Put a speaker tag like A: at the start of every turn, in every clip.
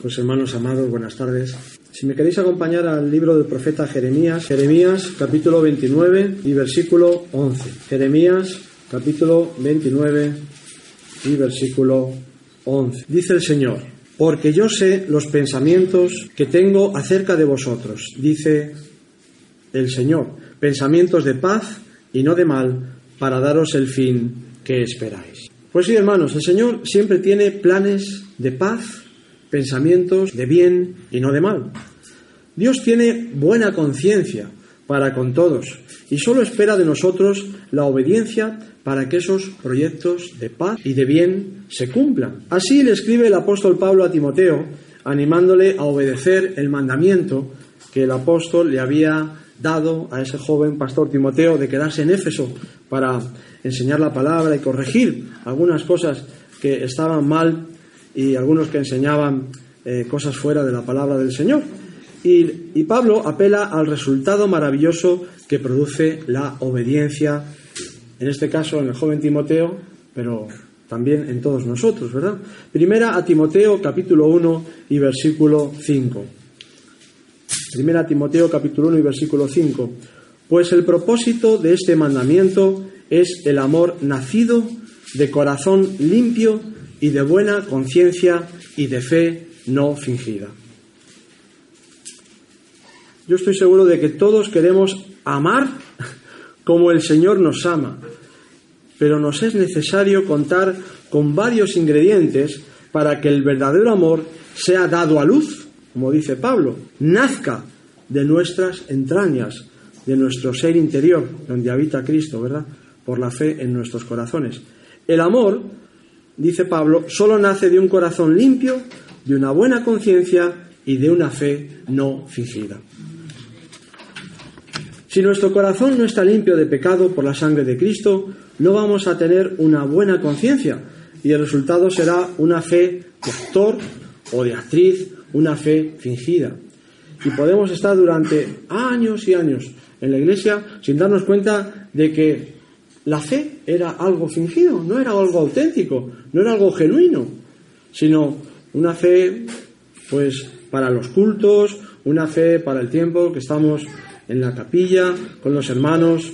A: Pues hermanos amados, buenas tardes. Si me queréis acompañar al libro del profeta Jeremías, Jeremías capítulo 29 y versículo 11. Jeremías capítulo 29 y versículo 11. Dice el Señor, porque yo sé los pensamientos que tengo acerca de vosotros, dice el Señor, pensamientos de paz y no de mal, para daros el fin que esperáis. Pues sí, hermanos, el Señor siempre tiene planes de paz pensamientos de bien y no de mal. Dios tiene buena conciencia para con todos y solo espera de nosotros la obediencia para que esos proyectos de paz y de bien se cumplan. Así le escribe el apóstol Pablo a Timoteo, animándole a obedecer el mandamiento que el apóstol le había dado a ese joven pastor Timoteo de quedarse en Éfeso para enseñar la palabra y corregir algunas cosas que estaban mal y algunos que enseñaban eh, cosas fuera de la palabra del Señor. Y, y Pablo apela al resultado maravilloso que produce la obediencia, en este caso en el joven Timoteo, pero también en todos nosotros, ¿verdad? Primera a Timoteo capítulo 1 y versículo 5. Primera a Timoteo capítulo 1 y versículo 5. Pues el propósito de este mandamiento es el amor nacido de corazón limpio y de buena conciencia y de fe no fingida. Yo estoy seguro de que todos queremos amar como el Señor nos ama, pero nos es necesario contar con varios ingredientes para que el verdadero amor sea dado a luz, como dice Pablo, nazca de nuestras entrañas, de nuestro ser interior, donde habita Cristo, ¿verdad? Por la fe en nuestros corazones. El amor dice Pablo, solo nace de un corazón limpio, de una buena conciencia y de una fe no fingida. Si nuestro corazón no está limpio de pecado por la sangre de Cristo, no vamos a tener una buena conciencia y el resultado será una fe de actor o de actriz, una fe fingida. Y podemos estar durante años y años en la iglesia sin darnos cuenta de que la fe era algo fingido, no era algo auténtico, no era algo genuino, sino una fe, pues, para los cultos, una fe para el tiempo que estamos en la capilla con los hermanos,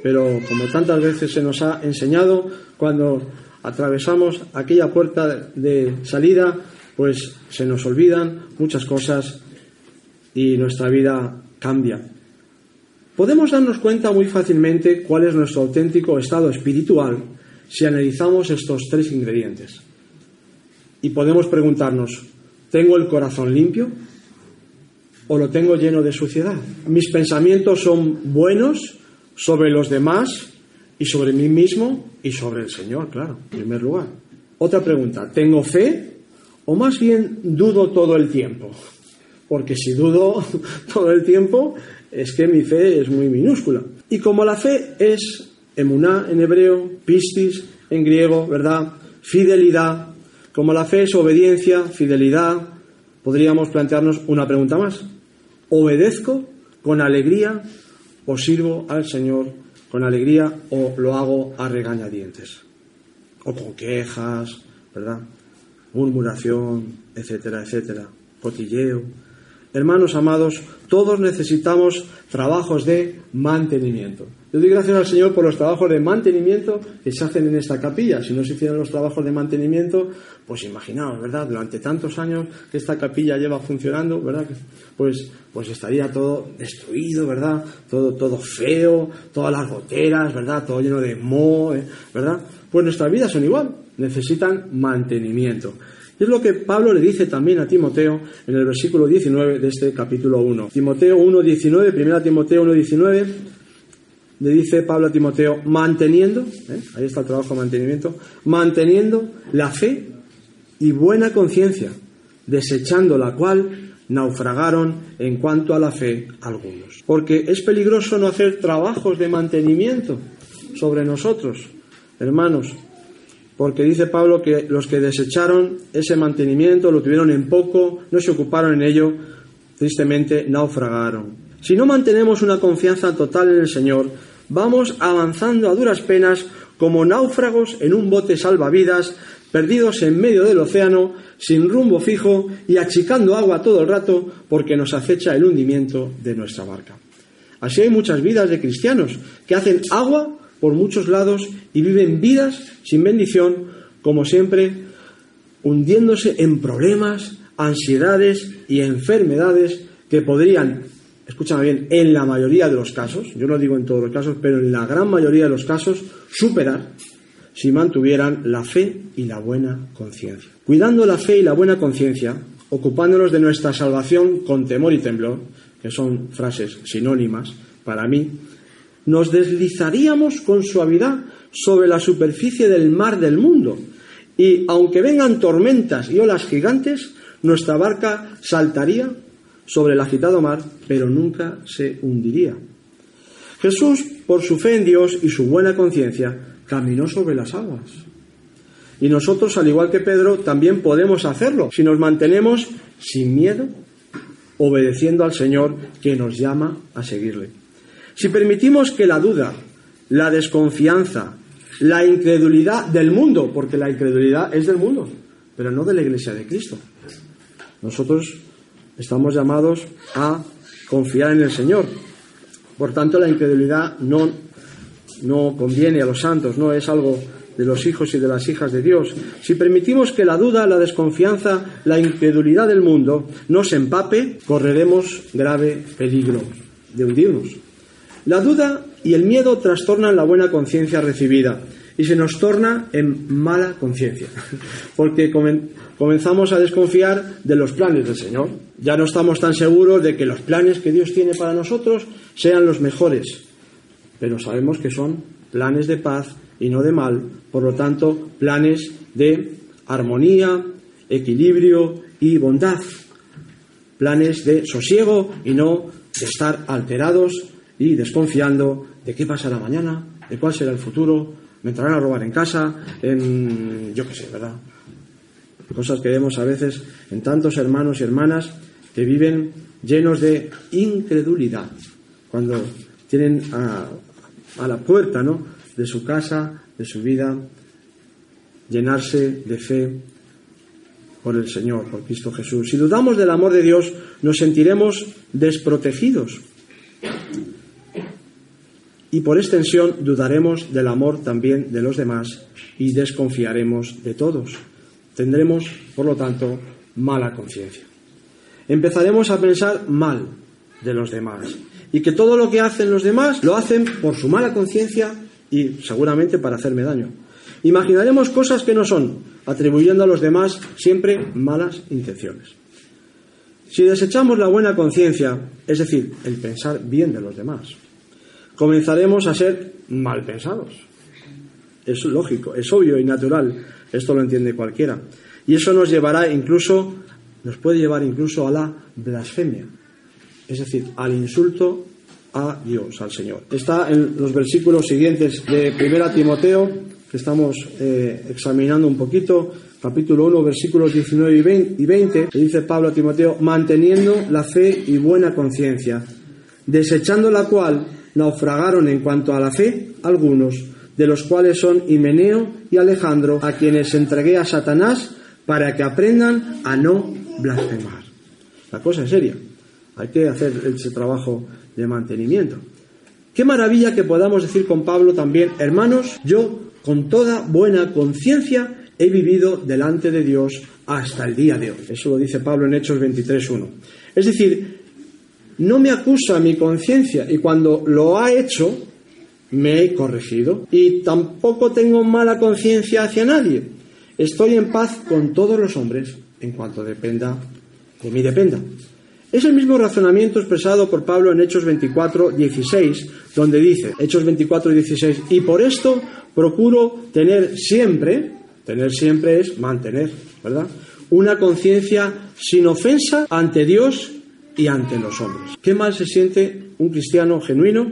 A: pero como tantas veces se nos ha enseñado, cuando atravesamos aquella puerta de salida, pues se nos olvidan muchas cosas y nuestra vida cambia. Podemos darnos cuenta muy fácilmente cuál es nuestro auténtico estado espiritual si analizamos estos tres ingredientes. Y podemos preguntarnos, ¿tengo el corazón limpio o lo tengo lleno de suciedad? ¿Mis pensamientos son buenos sobre los demás y sobre mí mismo y sobre el Señor, claro, en primer lugar? Otra pregunta, ¿tengo fe o más bien dudo todo el tiempo? Porque si dudo todo el tiempo, es que mi fe es muy minúscula. Y como la fe es emuná en hebreo, pistis en griego, ¿verdad? Fidelidad. Como la fe es obediencia, fidelidad, podríamos plantearnos una pregunta más. ¿Obedezco con alegría o sirvo al Señor con alegría o lo hago a regañadientes? O con quejas, ¿verdad? Murmuración, etcétera, etcétera. Cotilleo. Hermanos amados, todos necesitamos trabajos de mantenimiento. Yo doy gracias al Señor por los trabajos de mantenimiento que se hacen en esta capilla. Si no se hicieran los trabajos de mantenimiento, pues imaginaos, ¿verdad? Durante tantos años que esta capilla lleva funcionando, ¿verdad? Pues, pues estaría todo destruido, ¿verdad? Todo, todo feo, todas las goteras, ¿verdad? Todo lleno de moho, ¿eh? ¿verdad? Pues nuestras vidas son igual, necesitan mantenimiento. Es lo que Pablo le dice también a Timoteo en el versículo 19 de este capítulo 1. Timoteo 1.19, primera Timoteo 1.19, le dice Pablo a Timoteo, manteniendo, ¿eh? ahí está el trabajo de mantenimiento, manteniendo la fe y buena conciencia, desechando la cual naufragaron en cuanto a la fe algunos. Porque es peligroso no hacer trabajos de mantenimiento sobre nosotros, hermanos, porque dice Pablo que los que desecharon ese mantenimiento, lo tuvieron en poco, no se ocuparon en ello, tristemente naufragaron. Si no mantenemos una confianza total en el Señor, vamos avanzando a duras penas como náufragos en un bote salvavidas, perdidos en medio del océano, sin rumbo fijo y achicando agua todo el rato porque nos acecha el hundimiento de nuestra barca. Así hay muchas vidas de cristianos que hacen agua por muchos lados y viven vidas sin bendición, como siempre, hundiéndose en problemas, ansiedades y enfermedades que podrían, escúchame bien, en la mayoría de los casos, yo no digo en todos los casos, pero en la gran mayoría de los casos, superar si mantuvieran la fe y la buena conciencia. Cuidando la fe y la buena conciencia, ocupándonos de nuestra salvación con temor y temblor, que son frases sinónimas para mí, nos deslizaríamos con suavidad sobre la superficie del mar del mundo. Y aunque vengan tormentas y olas gigantes, nuestra barca saltaría sobre el agitado mar, pero nunca se hundiría. Jesús, por su fe en Dios y su buena conciencia, caminó sobre las aguas. Y nosotros, al igual que Pedro, también podemos hacerlo si nos mantenemos sin miedo, obedeciendo al Señor que nos llama a seguirle. Si permitimos que la duda, la desconfianza, la incredulidad del mundo, porque la incredulidad es del mundo, pero no de la Iglesia de Cristo. Nosotros estamos llamados a confiar en el Señor. Por tanto, la incredulidad no, no conviene a los santos, no es algo de los hijos y de las hijas de Dios. Si permitimos que la duda, la desconfianza, la incredulidad del mundo nos empape, correremos grave peligro de hundirnos. La duda y el miedo trastornan la buena conciencia recibida y se nos torna en mala conciencia, porque comenzamos a desconfiar de los planes del Señor. Ya no estamos tan seguros de que los planes que Dios tiene para nosotros sean los mejores, pero sabemos que son planes de paz y no de mal, por lo tanto, planes de armonía, equilibrio y bondad, planes de sosiego y no de estar alterados y desconfiando de qué pasará mañana, de cuál será el futuro, me entrarán a robar en casa, en yo qué sé, ¿verdad? Cosas que vemos a veces en tantos hermanos y hermanas que viven llenos de incredulidad cuando tienen a, la puerta ¿no? de su casa, de su vida, llenarse de fe por el Señor, por Cristo Jesús. Si dudamos del amor de Dios, nos sentiremos desprotegidos y por extensión dudaremos del amor también de los demás y desconfiaremos de todos. Tendremos, por lo tanto, mala conciencia. Empezaremos a pensar mal de los demás y que todo lo que hacen los demás lo hacen por su mala conciencia y seguramente para hacerme daño. Imaginaremos cosas que no son, atribuyendo a los demás siempre malas intenciones. Si desechamos la buena conciencia, es decir, el pensar bien de los demás, comenzaremos a ser mal pensados. Es lógico, es obvio y natural. Esto lo entiende cualquiera. Y eso nos llevará incluso, nos puede llevar incluso a la blasfemia. Es decir, al insulto a Dios, al Señor. Está en los versículos siguientes de 1 Timoteo, que estamos eh, examinando un poquito, capítulo 1, versículos 19 y 20, que dice Pablo a Timoteo, manteniendo la fe y buena conciencia, desechando la cual naufragaron en cuanto a la fe algunos, de los cuales son Himeneo y Alejandro, a quienes entregué a Satanás para que aprendan a no blasfemar. La cosa es seria. Hay que hacer ese trabajo de mantenimiento. Qué maravilla que podamos decir con Pablo también, hermanos, yo con toda buena conciencia he vivido delante de Dios hasta el día de hoy. Eso lo dice Pablo en Hechos 23.1. Es decir, no me acusa mi conciencia y cuando lo ha hecho, me he corregido y tampoco tengo mala conciencia hacia nadie. Estoy en paz con todos los hombres en cuanto dependa de mí dependa. Es el mismo razonamiento expresado por Pablo en Hechos 24, 16, donde dice, Hechos 24, 16, y por esto procuro tener siempre, tener siempre es mantener, ¿verdad? Una conciencia sin ofensa ante Dios y ante los hombres. ¿Qué mal se siente un cristiano genuino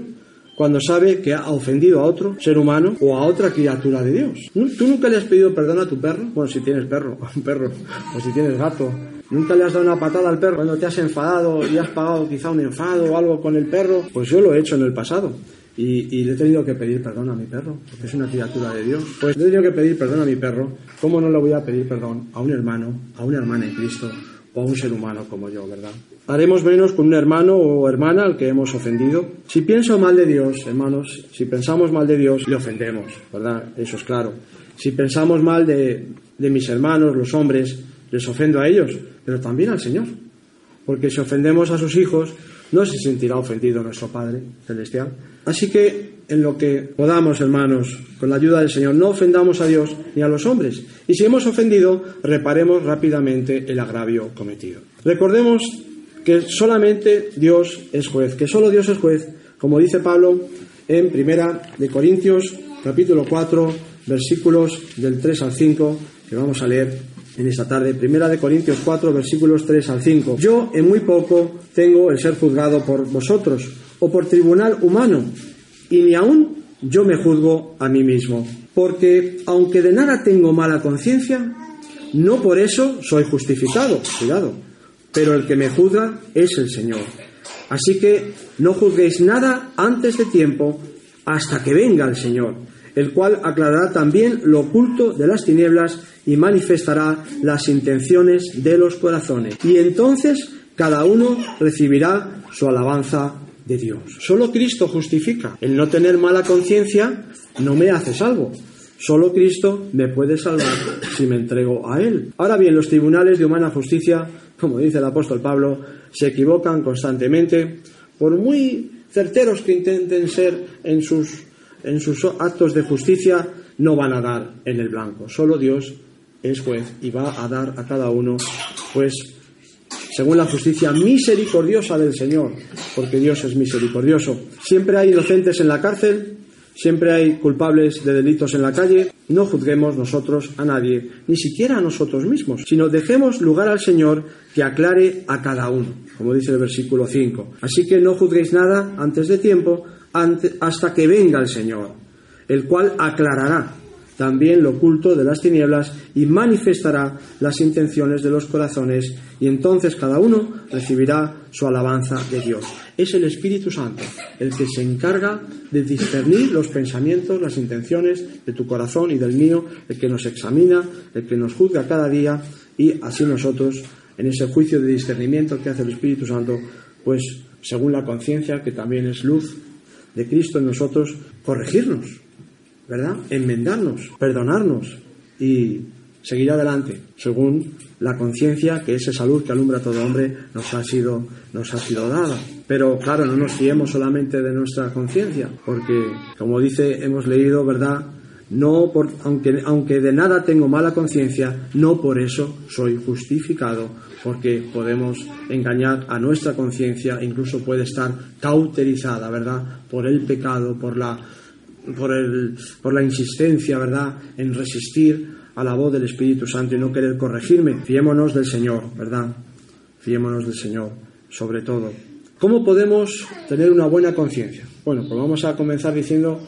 A: cuando sabe que ha ofendido a otro ser humano o a otra criatura de Dios? ¿Tú nunca le has pedido perdón a tu perro? Bueno, si tienes perro, un perro, o si tienes gato. ¿Nunca le has dado una patada al perro cuando te has enfadado y has pagado quizá un enfado o algo con el perro? Pues yo lo he hecho en el pasado. y, le he tenido que pedir perdón a mi perro, porque es una criatura de Dios. Pues le he tenido que pedir perdón a mi perro, ¿cómo no le voy a pedir perdón a un hermano, a una hermana en Cristo o a un ser humano como yo, verdad? Haremos menos con un hermano o hermana al que hemos ofendido. Si pienso mal de Dios, hermanos, si pensamos mal de Dios, le ofendemos, ¿verdad? Eso es claro. Si pensamos mal de, de mis hermanos, los hombres, les ofendo a ellos, pero también al Señor. Porque si ofendemos a sus hijos, no se sentirá ofendido nuestro Padre Celestial. Así que en lo que podamos, hermanos, con la ayuda del Señor, no ofendamos a Dios ni a los hombres. Y si hemos ofendido, reparemos rápidamente el agravio cometido. Recordemos que solamente Dios es juez, que solo Dios es juez, como dice Pablo en Primera de Corintios, capítulo 4, versículos del 3 al 5, que vamos a leer en esta tarde. Primera de Corintios 4, versículos 3 al 5. Yo en muy poco tengo el ser juzgado por vosotros o por tribunal humano, y ni aún yo me juzgo a mí mismo. Porque aunque de nada tengo mala conciencia, no por eso soy justificado. Cuidado. Pero el que me juzga es el Señor. Así que no juzguéis nada antes de tiempo hasta que venga el Señor, el cual aclarará también lo oculto de las tinieblas y manifestará las intenciones de los corazones. Y entonces cada uno recibirá su alabanza de Dios. Solo Cristo justifica. El no tener mala conciencia no me hace salvo. Solo Cristo me puede salvar si me entrego a Él. Ahora bien, los tribunales de humana justicia, como dice el apóstol Pablo, se equivocan constantemente, por muy certeros que intenten ser en sus, en sus actos de justicia, no van a dar en el blanco. Solo Dios es juez y va a dar a cada uno, pues, según la justicia misericordiosa del Señor, porque Dios es misericordioso. Siempre hay inocentes en la cárcel, siempre hay culpables de delitos en la calle. No juzguemos nosotros a nadie, ni siquiera a nosotros mismos, sino dejemos lugar al Señor que aclare a cada uno, como dice el versículo 5. Así que no juzguéis nada antes de tiempo, hasta que venga el Señor, el cual aclarará también lo oculto de las tinieblas y manifestará las intenciones de los corazones y entonces cada uno recibirá su alabanza de Dios. Es el Espíritu Santo el que se encarga de discernir los pensamientos, las intenciones de tu corazón y del mío, el que nos examina, el que nos juzga cada día y así nosotros en ese juicio de discernimiento que hace el Espíritu Santo, pues según la conciencia que también es luz de Cristo en nosotros, corregirnos ¿verdad? Enmendarnos, perdonarnos y seguir adelante, según la conciencia que esa salud que alumbra a todo hombre nos ha sido, nos ha sido dada. Pero claro, no nos fiemos solamente de nuestra conciencia, porque como dice, hemos leído, ¿verdad? No por, aunque, aunque de nada tengo mala conciencia, no por eso soy justificado, porque podemos engañar a nuestra conciencia, incluso puede estar cauterizada, ¿verdad? Por el pecado, por la por, el, por la insistencia, ¿verdad?, en resistir a la voz del Espíritu Santo y no querer corregirme. Fiémonos del Señor, ¿verdad? Fiémonos del Señor, sobre todo. ¿Cómo podemos tener una buena conciencia? Bueno, pues vamos a comenzar diciendo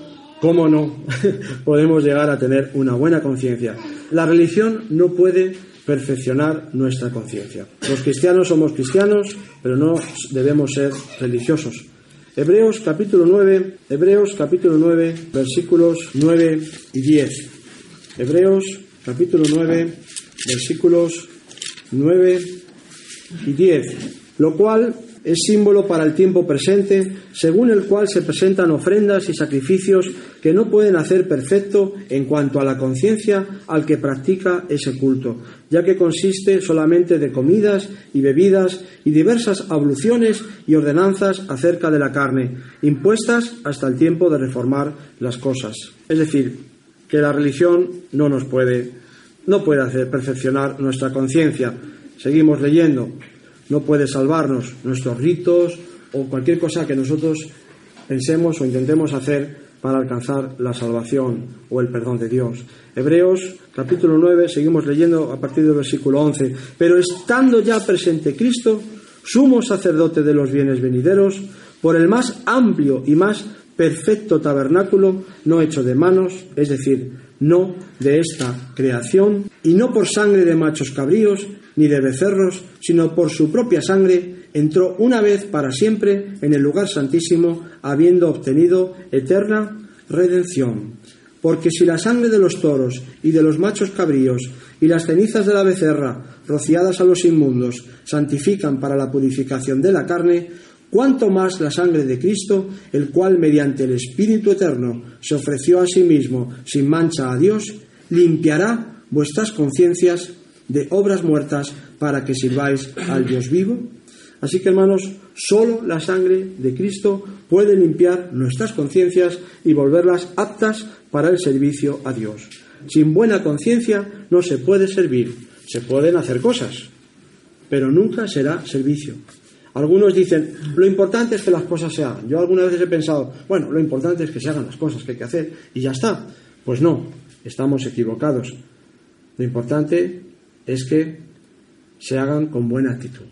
A: cómo no podemos llegar a tener una buena conciencia. La religión no puede perfeccionar nuestra conciencia. Los cristianos somos cristianos, pero no debemos ser religiosos. Hebreos capítulo 9, Hebreos capítulo 9, versículos 9 y 10. Hebreos capítulo 9, versículos 9 y 10. Lo cual es símbolo para el tiempo presente, según el cual se presentan ofrendas y sacrificios que no pueden hacer perfecto en cuanto a la conciencia al que practica ese culto, ya que consiste solamente de comidas y bebidas y diversas abluciones y ordenanzas acerca de la carne, impuestas hasta el tiempo de reformar las cosas. Es decir, que la religión no nos puede, no puede hacer perfeccionar nuestra conciencia. Seguimos leyendo no puede salvarnos nuestros ritos o cualquier cosa que nosotros pensemos o intentemos hacer para alcanzar la salvación o el perdón de Dios. Hebreos capítulo 9, seguimos leyendo a partir del versículo 11. Pero estando ya presente Cristo, sumo sacerdote de los bienes venideros, por el más amplio y más perfecto tabernáculo, no hecho de manos, es decir, no de esta creación, y no por sangre de machos cabríos, ni de becerros, sino por su propia sangre, entró una vez para siempre en el lugar santísimo, habiendo obtenido eterna redención. Porque si la sangre de los toros y de los machos cabríos y las cenizas de la becerra, rociadas a los inmundos, santifican para la purificación de la carne, cuánto más la sangre de Cristo, el cual mediante el Espíritu Eterno se ofreció a sí mismo sin mancha a Dios, limpiará vuestras conciencias de obras muertas para que sirváis al Dios vivo. Así que hermanos, solo la sangre de Cristo puede limpiar nuestras conciencias y volverlas aptas para el servicio a Dios. Sin buena conciencia no se puede servir, se pueden hacer cosas, pero nunca será servicio. Algunos dicen, lo importante es que las cosas se hagan. Yo algunas veces he pensado, bueno, lo importante es que se hagan las cosas que hay que hacer y ya está. Pues no, estamos equivocados. Lo importante es que se hagan con buena actitud.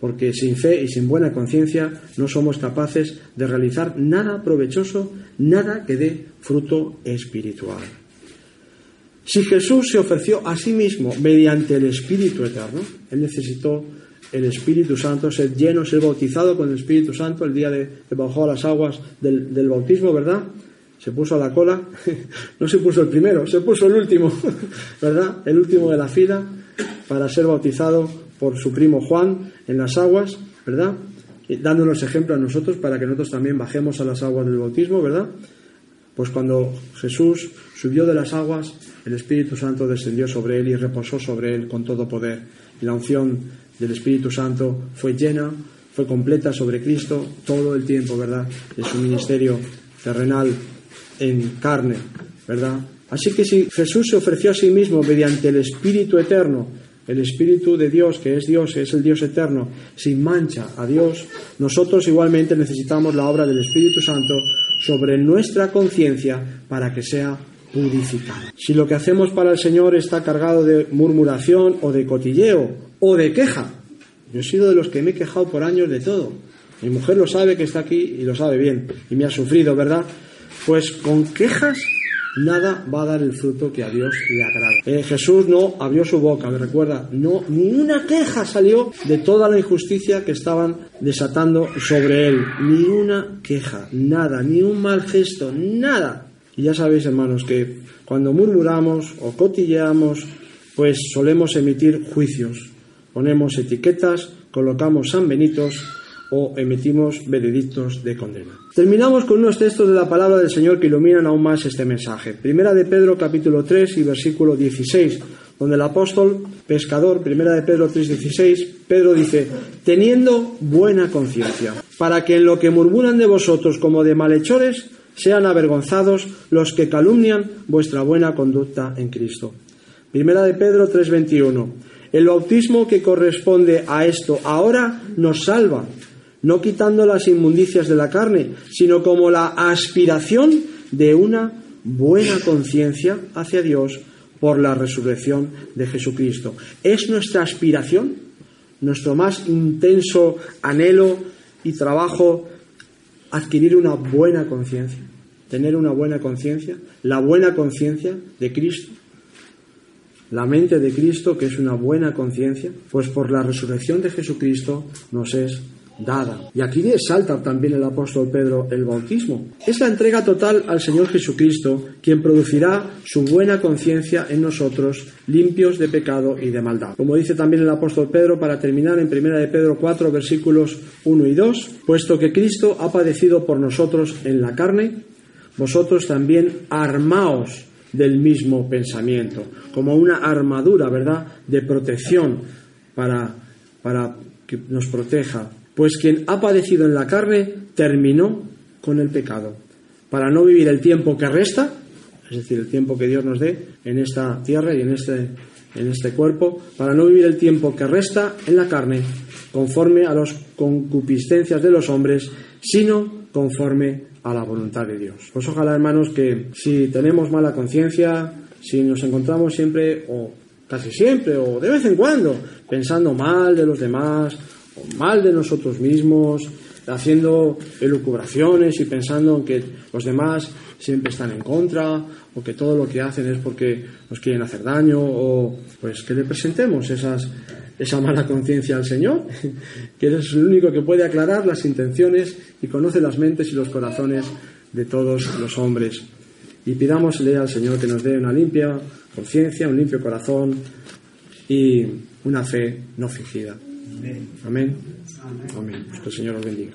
A: Porque sin fe y sin buena conciencia no somos capaces de realizar nada provechoso, nada que dé fruto espiritual. Si Jesús se ofreció a sí mismo mediante el Espíritu Eterno, Él necesitó el Espíritu Santo, ser lleno, ser bautizado con el Espíritu Santo el día de que bajó a las aguas del, del bautismo, ¿verdad? Se puso a la cola, no se puso el primero, se puso el último, ¿verdad? El último de la fila para ser bautizado por su primo Juan en las aguas, ¿verdad? Dándonos ejemplo a nosotros para que nosotros también bajemos a las aguas del bautismo, ¿verdad? Pues cuando Jesús subió de las aguas, el Espíritu Santo descendió sobre él y reposó sobre él con todo poder. Y la unción del Espíritu Santo fue llena, fue completa sobre Cristo todo el tiempo, ¿verdad? De su ministerio terrenal en carne, ¿verdad? Así que si Jesús se ofreció a sí mismo mediante el Espíritu eterno, el Espíritu de Dios, que es Dios, es el Dios eterno, sin mancha a Dios, nosotros igualmente necesitamos la obra del Espíritu Santo sobre nuestra conciencia para que sea purificada. Si lo que hacemos para el Señor está cargado de murmuración o de cotilleo o de queja, yo he sido de los que me he quejado por años de todo. Mi mujer lo sabe que está aquí y lo sabe bien y me ha sufrido, ¿verdad? Pues con quejas nada va a dar el fruto que a Dios le agrada. Eh, Jesús no abrió su boca, me recuerda, no, ni una queja salió de toda la injusticia que estaban desatando sobre él, ni una queja, nada, ni un mal gesto, nada. Y ya sabéis, hermanos, que cuando murmuramos o cotilleamos, pues solemos emitir juicios, ponemos etiquetas, colocamos San Benitos, o emitimos veredictos de condena. Terminamos con unos textos de la palabra del Señor que iluminan aún más este mensaje. Primera de Pedro capítulo 3 y versículo 16, donde el apóstol pescador, primera de Pedro 3, 16, Pedro dice, teniendo buena conciencia, para que en lo que murmuran de vosotros como de malhechores, sean avergonzados los que calumnian vuestra buena conducta en Cristo. Primera de Pedro 3:21. El bautismo que corresponde a esto ahora nos salva, no quitando las inmundicias de la carne, sino como la aspiración de una buena conciencia hacia Dios por la resurrección de Jesucristo. Es nuestra aspiración, nuestro más intenso anhelo y trabajo adquirir una buena conciencia, tener una buena conciencia, la buena conciencia de Cristo, la mente de Cristo, que es una buena conciencia, pues por la resurrección de Jesucristo nos es Y aquí salta también el apóstol Pedro el bautismo. Es la entrega total al Señor Jesucristo quien producirá su buena conciencia en nosotros, limpios de pecado y de maldad. Como dice también el apóstol Pedro para terminar en 1 de Pedro 4 versículos 1 y 2, puesto que Cristo ha padecido por nosotros en la carne, vosotros también armaos del mismo pensamiento, como una armadura, ¿verdad?, de protección para, para que nos proteja pues quien ha padecido en la carne terminó con el pecado, para no vivir el tiempo que resta, es decir, el tiempo que Dios nos dé en esta tierra y en este, en este cuerpo, para no vivir el tiempo que resta en la carne, conforme a las concupiscencias de los hombres, sino conforme a la voluntad de Dios. Pues ojalá, hermanos, que si tenemos mala conciencia, si nos encontramos siempre, o casi siempre, o de vez en cuando, pensando mal de los demás, mal de nosotros mismos, haciendo elucubraciones y pensando en que los demás siempre están en contra o que todo lo que hacen es porque nos quieren hacer daño o pues que le presentemos esa mala conciencia al Señor, que es el único que puede aclarar las intenciones y conoce las mentes y los corazones de todos los hombres. Y pidámosle al Señor que nos dé una limpia conciencia, un limpio corazón y una fe no fingida. Amén. Amén. Que el Señor os bendiga.